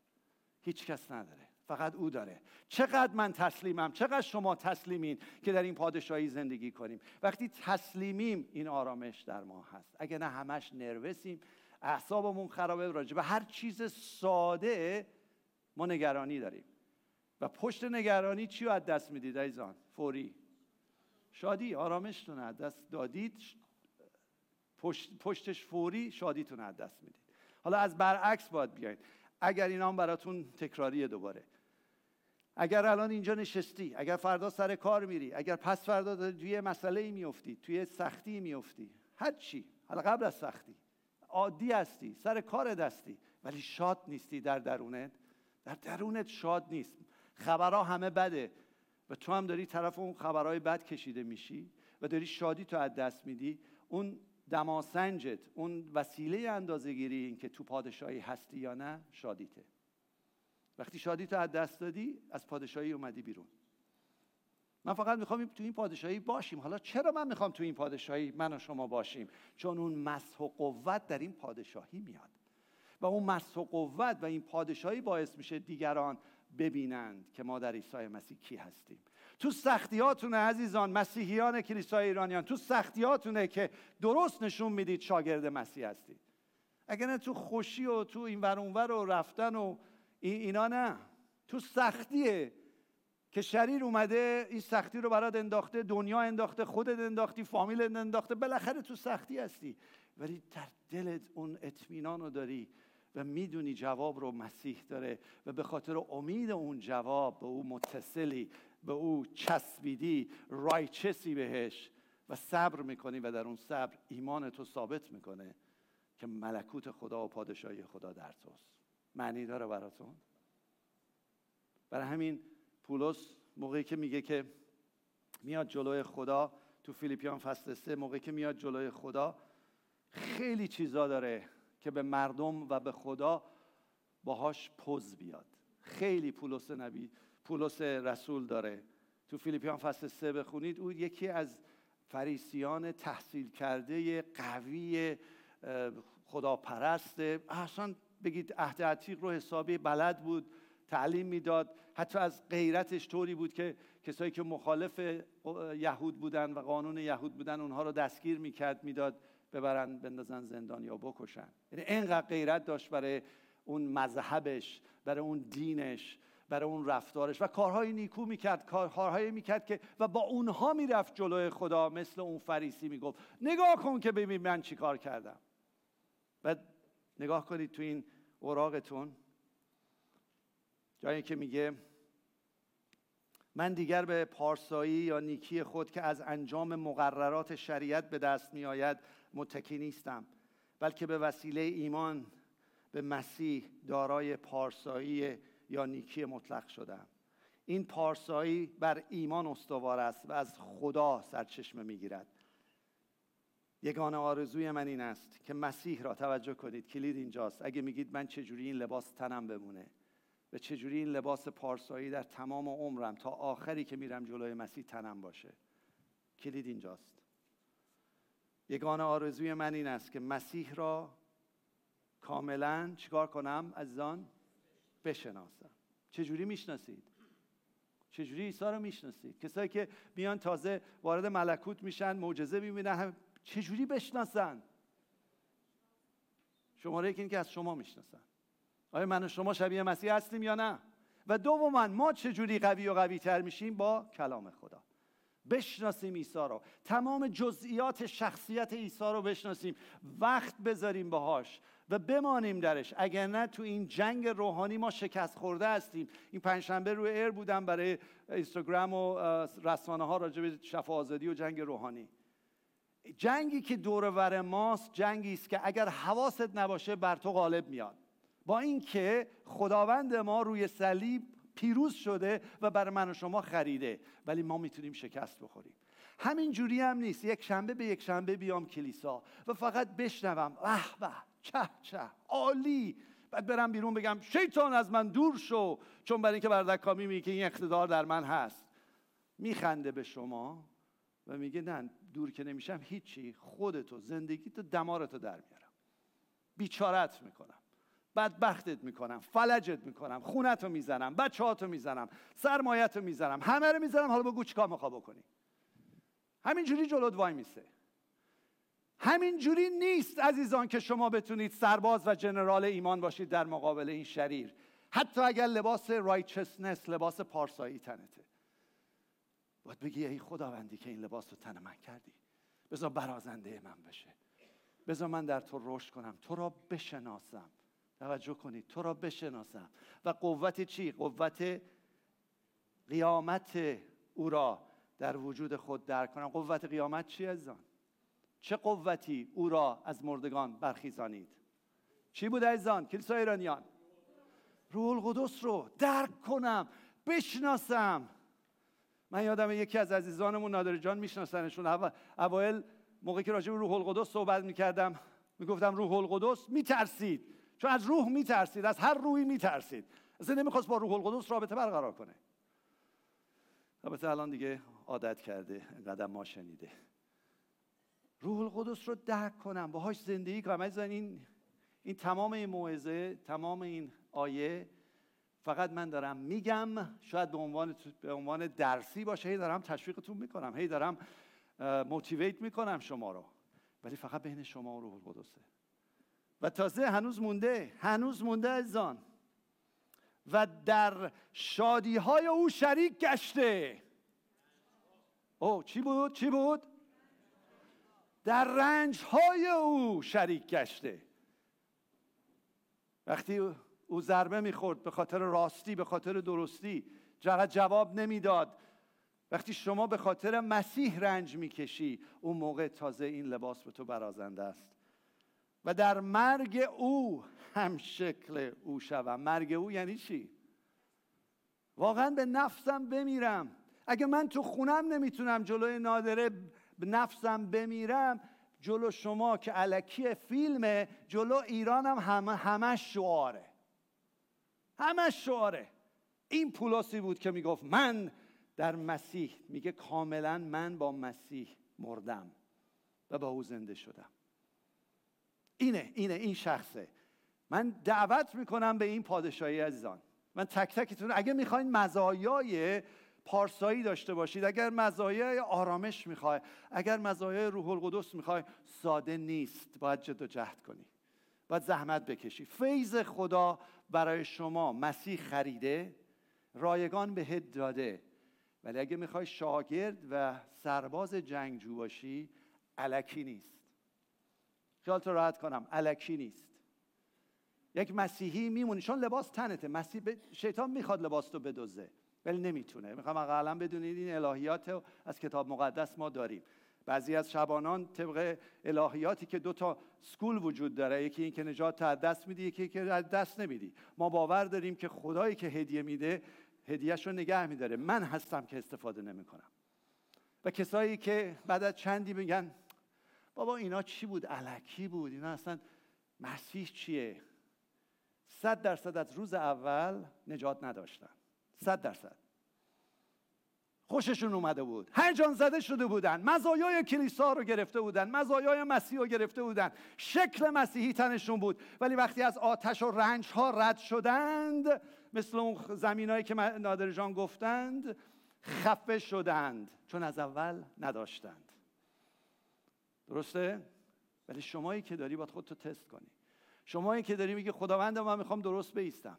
هیچ کس نداره. فقط او داره. چقدر من تسلیمم چقدر شما تسلیمین که در این پادشاهی زندگی کنیم. وقتی تسلیمیم این آرامش در ما هست. اگه نه همش نروسیم اعصابمون خرابه راجع به هر چیز ساده ما نگرانی داریم. و پشت نگرانی چی از دست می‌دید ایزان فوری. شادی آرامشتون از دست دادید پشت، پشتش فوری شادیتون از دست می‌دید. حالا از برعکس باید بیاید اگر اینا براتون تکراری دوباره. اگر الان اینجا نشستی اگر فردا سر کار میری اگر پس فردا توی مسئله میفتی توی سختی میفتی هر چی حالا قبل از سختی عادی هستی سر کار دستی ولی شاد نیستی در درونت. در درونت شاد نیست. خبرها همه بده. و تو هم داری طرف اون خبرهای بد کشیده میشی و داری شادی تو از دست میدی. اون دماسنجت اون وسیله اندازه گیری این که تو پادشاهی هستی یا نه شادیته. وقتی شادی تو از دست دادی از پادشاهی اومدی بیرون. من فقط می‌خوام تو این پادشاهی باشیم. حالا چرا من می‌خوام تو این پادشاهی من و شما باشیم؟ چون اون مسح و قوت در این پادشاهی میاد. و اون مسح و قوت و این پادشاهی باعث میشه دیگران ببینند که ما در عیسی مسیح کی هستیم. تو سختیاتونه عزیزان مسیحیان کلیسای ایرانیان. تو سختیاتونه که درست نشون می‌دید شاگرد مسیح هستید. اگر نه تو خوشی و تو این ور و رفتن و اینا نه. تو سختیه که شریر اومده این سختی رو برات انداخته دنیا انداخته خودت انداختی فامیل انداخته بالاخره تو سختی هستی. ولی در دلت اون اطمینان رو داری و می‌دونی جواب رو مسیح داره و به خاطر امید اون جواب به او متصلی به او چسبیدی رایچسی بهش و صبر می‌کنی و در اون صبر ایمان تو ثابت می‌کنه که ملکوت خدا و پادشاهی خدا در توست. معنی داره براتون. برای همین پولس موقعی که میگه که میاد جلوی خدا تو فیلیپیان فصل سه موقعی که میاد جلوی خدا خیلی چیزا داره که به مردم و به خدا باهاش پوز بیاد. خیلی پولس نبی پولس رسول داره. تو فیلیپیان فصل سه بخونید او یکی از فریسیان تحصیل کرده قوی خداپرست اصلا بگید عهد عتیق رو حسابی بلد بود تعلیم می‌داد. حتی از غیرتش طوری بود که کسایی که مخالف یهود بودن و قانون یهود بودن اونها رو دستگیر می‌کرد می‌داد ببرن بندازن زندان یا بکشن. یعنی اینقدر غیرت داشت برای اون مذهبش برای اون دینش برای اون رفتارش. و کارهای نیکو می‌کرد کارهایی می‌کرد که و با اونها می‌رفت جلوی خدا مثل اون فریسی می‌گفت. نگاه کن که ببین من چی کار کردم. و نگاه کنید تو این اوراقتون. جایی که میگه من دیگر به پارسایی یا نیکی خود که از انجام مقررات شریعت به دست می آید متکی نیستم بلکه به وسیله ایمان به مسیح دارای پارسایی یا نیکی مطلق شدم. این پارسایی بر ایمان استوار است و از خدا سرچشمه می‌گیرد. یگانه آرزوی من این است که مسیح را توجه کنید. کلید اینجاست. اگه میگید من چجوری این لباس تنم بمونه؟ و چجوری این لباس پارسایی در تمام عمرم تا آخری که میرم جلوی مسیح تنم باشه؟ کلید اینجاست. یگانه آرزوی من این است که مسیح را کاملا چیکار کنم از آن بشناسم. چجوری می‌شناسید؟ چجوری عیسی رو می‌شناسید؟ کسایی که بیان تازه وارد ملکوت میشن معجزه می‌بینن چجوری بشناسن؟ شماره یکی که از شما می‌شناسن. آیا من و شما شبیه مسیح هستیم یا نه؟ و دوما ما چجوری قوی و قوی تر میشیم؟ با کلام خدا. بشناسیم عیسی رو. تمام جزئیات شخصیت عیسی رو بشناسیم. وقت بذاریم باهاش و بمانیم درش. اگر نه تو این جنگ روحانی ما شکست خورده هستیم. این پنجشنبه روی ایر بودم برای اینستاگرام و رسانه ها راجع به شفا آزادی و جنگ روحانی. جنگی که دور ماست جنگی است که اگر حواست نباشه بر تو غالب میاد. با اینکه خداوند ما روی صلیب پیروز شده و بر من و شما خریده ولی ما می‌تونیم شکست بخوریم. همین جوری هم نیست. یک شنبه به یک شنبه بیام کلیسا و فقط بشنوم. به به چه چه عالی. بعد برم بیرون بگم شیطان از من دور شو. چون برای اینکه بردکامی میگه این اقتدار در من هست. میخنده به شما و میگه نه دور که نمیشم هیچی. خودتو زندگیتو دمارتو در میارم. بیچارت می‌کنم. بدبختت می‌کنم. فلجت می‌کنم. خونتو می‌زنم. بچهاتو می‌زنم. سرمایتو می‌زنم. همه رو می‌زنم حالا بگو چیکار میخوا بکنی. همینجوری جلوت وای میسه. همینجوری نیست عزیزان که شما بتونید سرباز و جنرال ایمان باشید در مقابل این شریر. حتی اگر لباس رایچسنس لباس پارسایی تنته. باید بگی ای خداوندی که این لباس رو تن من کردی. بذار برازنده من بشه. بذار من در تو رشد کنم. تو را بشناسم. توجه کنید. تو را بشناسم. و قوت چی؟ قوت قیامت او را در وجود خود درک کنم. قوت قیامت چی ازان؟ چه قوتی او را از مردگان برخیزانید؟ چی بود عزیزان؟ کلیسا ایرانیان. روح القدس رو درک کنم. بشناسم. من یادم یکی از عزیزانمون نادر جان میشناسنشون. اوایل موقعی که راجع به روح القدس صحبت می‌کردم می‌گفتم روح القدس میترسید. چون از روح میترسید از هر روحی میترسید. اصلا نمی‌خواست با روح القدس رابطه برقرار کنه. البته الان دیگه عادت کرده قدم ما شنیده. روح القدس رو درک کنم. باهاش زندگی کنم. این این تمام این موعظه تمام این آیه فقط من دارم میگم شاید به عنوان به عنوان درسی باشه هی دارم تشویقتون می‌کنم هی دارم موتیویت می‌کنم شما رو. ولی فقط بین شما و روح القدسه. و تازه هنوز مونده هنوز مونده ازان و در شادی های او شریک گشته. او چی بود؟ چی بود؟ در رنج های او شریک گشته. وقتی او ضربه می‌خورد به خاطر راستی به خاطر درستی. جرد جواب نمی‌داد. وقتی شما به خاطر مسیح رنج می‌کشی اون موقع تازه این لباس به تو برازنده است. و در مرگ او هم شکل او شوم مرگ او یعنی چی؟ واقعا به نفسم بمیرم. اگه من تو خونم نمی‌تونم جلوی نادره به نفسم بمیرم جلو شما که علکی فیلمه جلو ایرانم همه همش شعاره. همش شعاره. این پولاسی بود که می‌گفت من در مسیح میگه کاملا من با مسیح مردم و با او زنده شدم. اینه اینه این شخصه. من دعوت می‌کنم به این پادشاهی عزیزان. من تک تکتون اگه می‌خواین مزایای پارسایی داشته باشید اگر مزایای آرامش می‌خوای اگر مزایای روح القدس می‌خوای ساده نیست. باید جد و جهد کنی. باید زحمت بکشی. فیض خدا برای شما مسیح خریده رایگان بهت داده. ولی اگه می‌خوای شاگرد و سرباز جنگجو باشی علکی نیست. خیالت راحت کنم علکی نیست. یک مسیحی میمونی چون لباس تنته. مسیح شیطان می‌خواد لباس تو بدوزه ولی نمی‌تونه. می‌خوام اقلا بدونید این الهیات از کتاب مقدس ما داریم. بعضی از شبانان طبق الهیاتی که دو تا سکول وجود داره یکی این که نجات از دست میدی یکی که از دست نمیدی. ما باور داریم که خدایی که هدیه میده هدیهش رو نگه میداره. من هستم که استفاده نمی‌کنم. و کسایی که بعد از چندی میگن بابا اینا چی بود؟ علکی بود. اینا اصلا مسیح چیه؟ صد درصد از روز اول نجات نداشتن. صد درصد. خوششون اومده بود. هیجان زده شده بودن. مزایای کلیسا رو گرفته بودن. مزایای مسیح رو گرفته بودن. شکل مسیحی تنشون بود. ولی وقتی از آتش و رنج ها رد شدند مثل اون زمینایی که نادر جان گفتند خفه شدند. چون از اول نداشتند. درسته؟ ولی شمایی که داری باید خودتو تست کنی. شمایی که داری میگی خداوند من می‌خوام درست بیستم.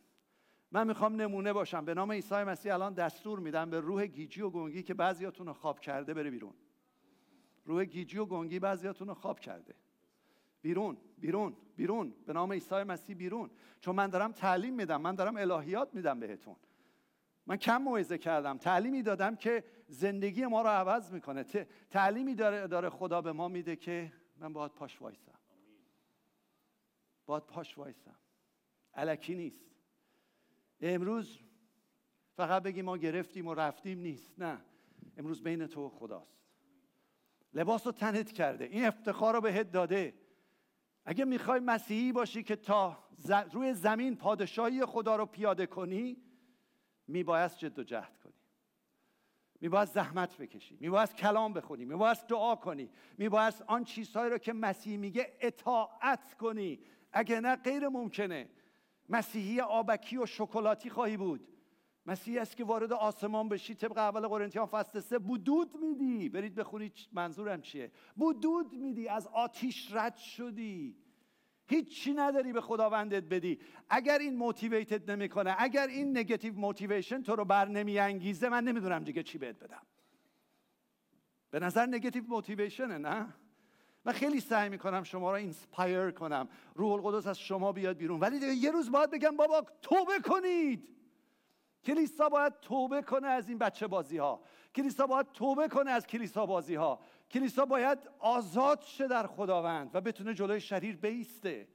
من می‌خوام نمونه باشم. به نام عیسی مسیح الان دستور میدم به روح گیجی و گنگی که بعضیاتون رو خواب کرده بره بیرون. روح گیجی و گنگی بعضیاتون رو خواب کرده. بیرون بیرون بیرون. به نام عیسی مسیح بیرون. چون من دارم تعلیم میدم من دارم الهیات میدم بهتون. من کم موعظه کردم. تعلیمی دادم که زندگی ما رو عوض می‌کنه. تعلیمی داره, داره خدا به ما میده که من باید پاش وایسم. باید پاش وایسم. علکی نیست. امروز فقط بگیم ما گرفتیم و رفتیم نیست. نه. امروز بین تو خداست. لباس رو تنت کرده. این افتخار رو بهت داده. اگه می‌خوای مسیحی باشی که تا روی زمین پادشاهی خدا رو پیاده کنی میباید جد و جهد کنی. میباید زحمت بکشی. میباید کلام بخونی. میباید دعا کنی. میباید آن چیزهایی رو که مسیح میگه اطاعت کنی. اگه نه غیر ممکنه. مسیحی آبکی و شکلاتی خواهی بود. مسیحی است که وارد آسمان بشی طبق اول قرنتیان فصل سه بودود میدی؟ برید بخونید منظورم چیه. بودود میدی؟ از آتیش رد شدی. هیچی نداری به خداوندت بدی. اگر این motivated نمی‌کنه اگر این negative motivation تو رو بر نمیانگیزه من نمی‌دونم دیگه چی بهت بدم. به نظر negative motivation ه نه؟ من خیلی سعی می‌کنم شما رو inspire کنم. روح القدس از شما بیاد بیرون. ولی یه روز باید بگم بابا توبه کنید. کلیسا باید توبه کنه از این بچه بازی ها کلیسا باید توبه کنه از کلیسا بازی ها کلیسا باید آزاد شه در خداوند و بتونه جلوی شریر بیسته.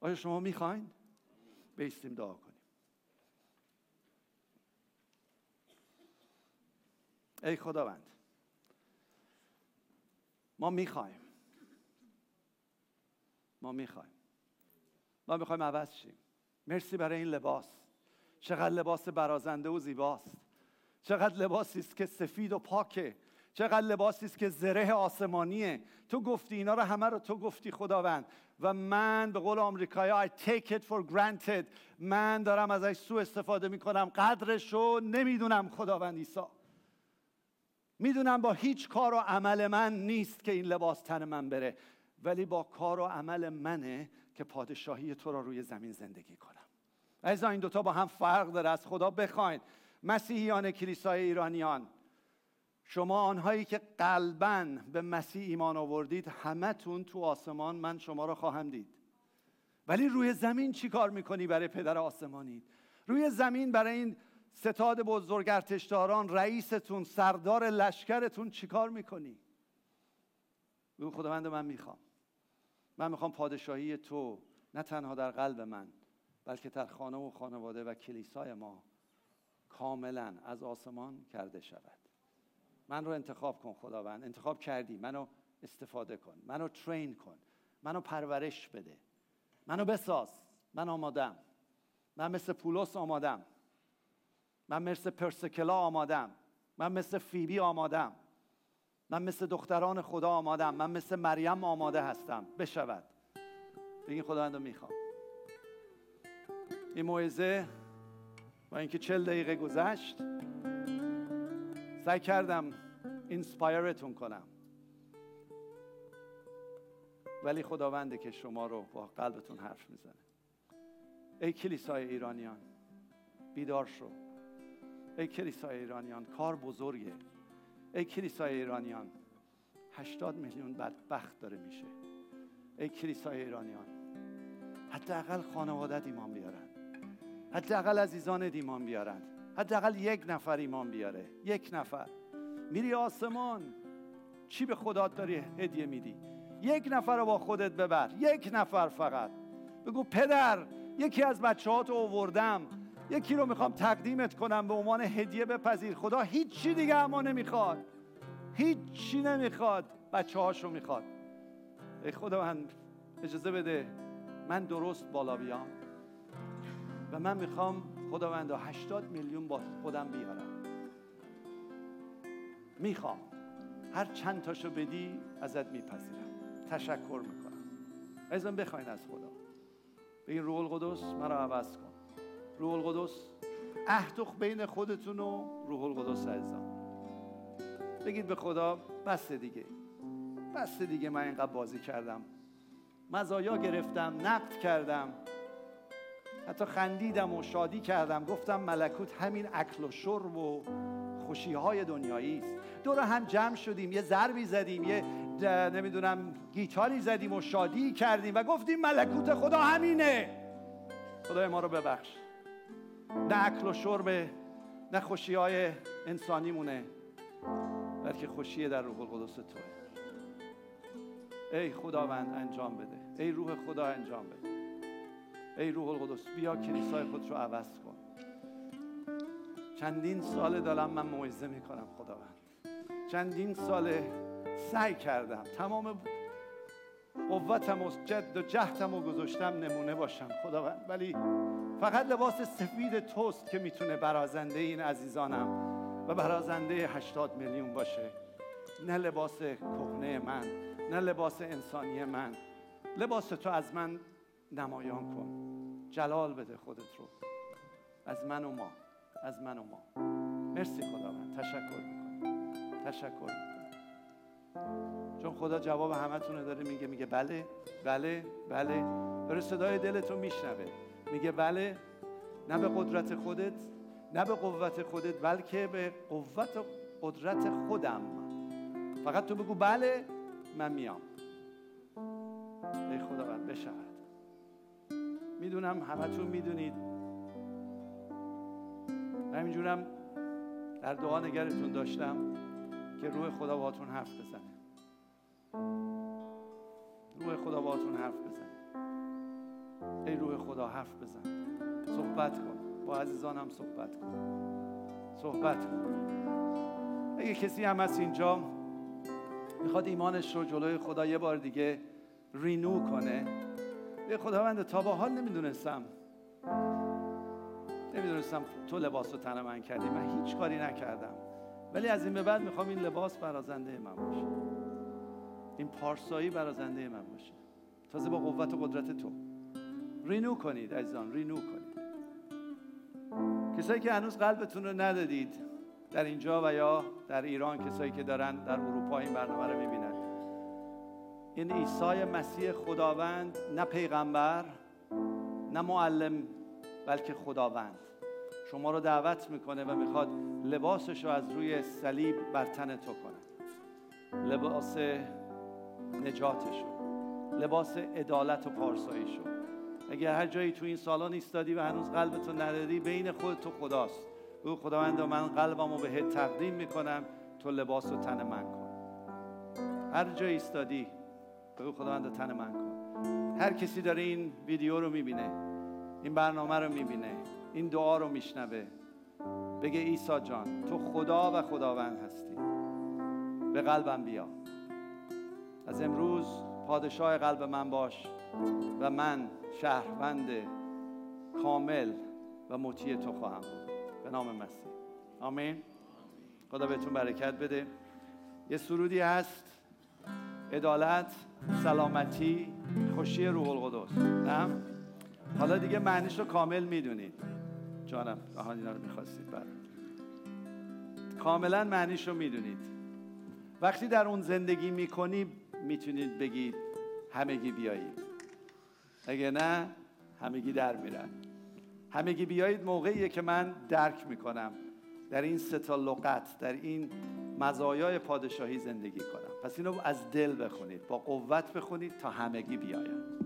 آیا شما می‌خواین؟ بیستیم دعا کنیم. ای خداوند ما می‌خوایم. ما می‌خوایم. ما می‌خوایم عوض شیم. مرسی برای این لباس. چقدر لباس برازنده و زیباست. چقدر لباسی است که سفید و پاکه. چقدر لباسی است که زره آسمانیه. تو گفتی اینا رو همه رو تو گفتی خداوند. و من به قول آمریکایی I take it for granted. من دارم ازش سو استفاده می‌کنم. قدرش رو نمی‌دونم خداوند عیسی. می‌دونم با هیچ کار و عمل من نیست که این لباس تن من بره ولی با کار و عمل منه که پادشاهی تو را روی زمین زندگی کنم. از این دوتا با هم فرق داره. از خدا بخواین. مسیحیان کلیسای ایرانیان شما آنهایی که قلبا به مسیح ایمان آوردید همتون تو آسمان من شما را خواهم دید. ولی روی زمین چی کار می‌کنی برای پدر آسمانی؟ روی زمین برای این ستاد بزرگ ارتشداران رئیستون سردار لشکرتون چیکار می‌کنی؟ بگو خداوند من می‌خوام. من می‌خوام پادشاهی تو نه تنها در قلب من بلکه در خانه و خانواده و کلیسای ما کاملا از آسمان کرده شود. من رو انتخاب کن خداوند. انتخاب کردی. منو استفاده کن. منو ترین کن. منو پرورش بده. منو بساز. من آمادم. من مثل پولس آمادم. من مثل پرسکلا آمادم. من مثل فیبی آمادم. من مثل دختران خدا آمادم. من مثل مریم آماده هستم. بشود. بگین خداوند رو می‌خوام. این موعظه با اینکه چل دقیقه گذشت سعی کردم اینسپایرتون کنم. ولی خداونده که شما رو با قلبتون حرف می‌زنه. ای کلیسای ایرانیان بیدار شو. ای کلیسای ایرانیان کار بزرگه. ای کلیسای ایرانیان هشتاد میلیون بدبخت داره میشه. ای کلیسای ایرانیان حداقل خانوادت ایمان بیارن. حداقل عزیزان ایمان بیارن. حداقل یک نفر ایمان بیاره. یک نفر. میری آسمان چی به خدا داری هدیه میدی؟ یک نفر رو با خودت ببر. یک نفر فقط. بگو پدر یکی از بچه ها تو یکی رو می‌خوام تقدیمت کنم به عنوان هدیه بپذیر. خدا هیچی دیگه اما نمی‌خواد. هیچی نمی‌خواد. بچه هاشو می‌خواد. ای خدا من اجازه بده من درست بالا بیام و من می‌خوام خداوند هشتاد میلیون با خودم بیارم. می‌خوام. هر چند تاشو بدی ازت میپذیرم. تشکر می‌کنم. ازم بخواین از خدا. به این روح القدس مرا عوض کن. روح القدس. اهدخ بین خودتون و روح القدس عزیزان. بگید به خدا بس دیگه. بس دیگه من اینقدر بازی کردم. مزایا گرفتم نقد کردم. حتی خندیدم و شادی کردم. گفتم ملکوت همین اکل و شرب و خوشی های دنیایی است. دور هم جمع شدیم یه ضربی زدیم یه نمی‌دونم گیتاری زدیم و شادی کردیم و گفتیم ملکوت خدا همینه. خدای ما رو ببخش. نه اکل و شرب نه خوشی های انسانی مونه بلکه خوشی در روح القدس توه. ای خداوند انجام بده. ای روح خدا انجام بده. ای روح القدس بیا کلیسای خود رو عوض کن. چندین سال دارم من موعظه می‌کنم خداوند. چندین سال سعی کردم. تمام قوتم و جد و جهتم و گذاشتم نمونه باشم خداوند. ولی فقط لباس سفید توست که می‌تونه برازنده این عزیزانم و برازنده هشتاد میلیون باشه. نه لباس کهنه من نه لباس انسانی من. لباس تو از من نمایان کن. جلال بده خودت رو. از من و ما از من و ما. مرسی خداوند. تشکر می‌کنم. تشکر می‌کنم. چون خدا جواب همتونه داره میگه میگه بله بله بله. داره صدای دلتون میشنوه. میگه بله نه به قدرت خودت نه به قوت خودت بلکه به قوت و قدرت خودم. فقط تو بگو بله من میام. ای خداوند بشود. می‌دونم همتون می‌دونید. همینجورم در دعا نگرتون داشتم که روح خدا باتون حرف بزنه. روح خدا باتون حرف بزنه. ای روح خدا حرف بزن. صحبت کن. با عزیزانم صحبت کن. صحبت کن. اگه کسی هم هست اینجا می‌خواد ایمانش رو جلوی خدا یه بار دیگه رینو کنه. به خداوند تا با حال نمی‌دونستم. نمی‌دونستم تو لباس رو تن من کردی. من هیچ کاری نکردم. ولی از این به بعد می‌خوام این لباس برازنده من باشه. این پارسایی برازنده من باشه. تازه با قوت و قدرت تو. رینو کنید عزیزان رینو کنید. کسایی که هنوز قلبتون رو ندادید در اینجا و یا در ایران کسایی که دارن در اروپا این برنامه رو می‌بینن. این عیسی مسیح خداوند نه پیغمبر نه معلم بلکه خداوند. شما رو دعوت می‌کنه و می‌خواد لباسش رو از روی صلیب بر تن تو کنه. لباس نجاتش لباس عدالت و پارساییشو. اگر هر جایی تو این سالن ایستادی و هنوز قلبتو ندادی بین خود تو خداست. او خداوند من قلبم رو بهت تقدیم می‌کنم. تو لباس و تن من کن. هر جایی ایستادی بگو خداوند تن من کن. هر کسی داره این ویدیو رو می‌بینه این برنامه رو می‌بینه این دعا رو میشنوه بگه عیسی جان تو خدا و خداوند هستی. به قلبم بیا. از امروز پادشاه قلب من باش. و من شهروند کامل و مطیع تو خواهم بود. به نام مسیح. آمین. خدا بهتون برکت بده. یه سرودی هست. عدالت سلامتی خوشی روح القدس. نه؟ حالا دیگه معنیش رو کامل می‌دونید. جانم آهان اینا رو می‌خواستید. بله. کاملا معنیش رو می‌دونید. وقتی در اون زندگی می‌کنی می‌تونید بگید همگی بیایید اگه نه همگی در میرن. همگی بیایید موقعیه که من درک می‌کنم. در این ستا لغت در این مزایای پادشاهی زندگی کنم. پس اینو از دل بخونید با قوت بخونید تا همگی بیاید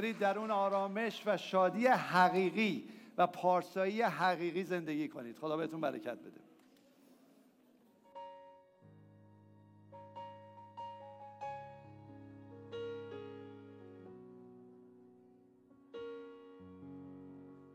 برید در اون آرامش و شادی حقیقی و پارسایی حقیقی زندگی کنید. خدا بهتون برکت بده.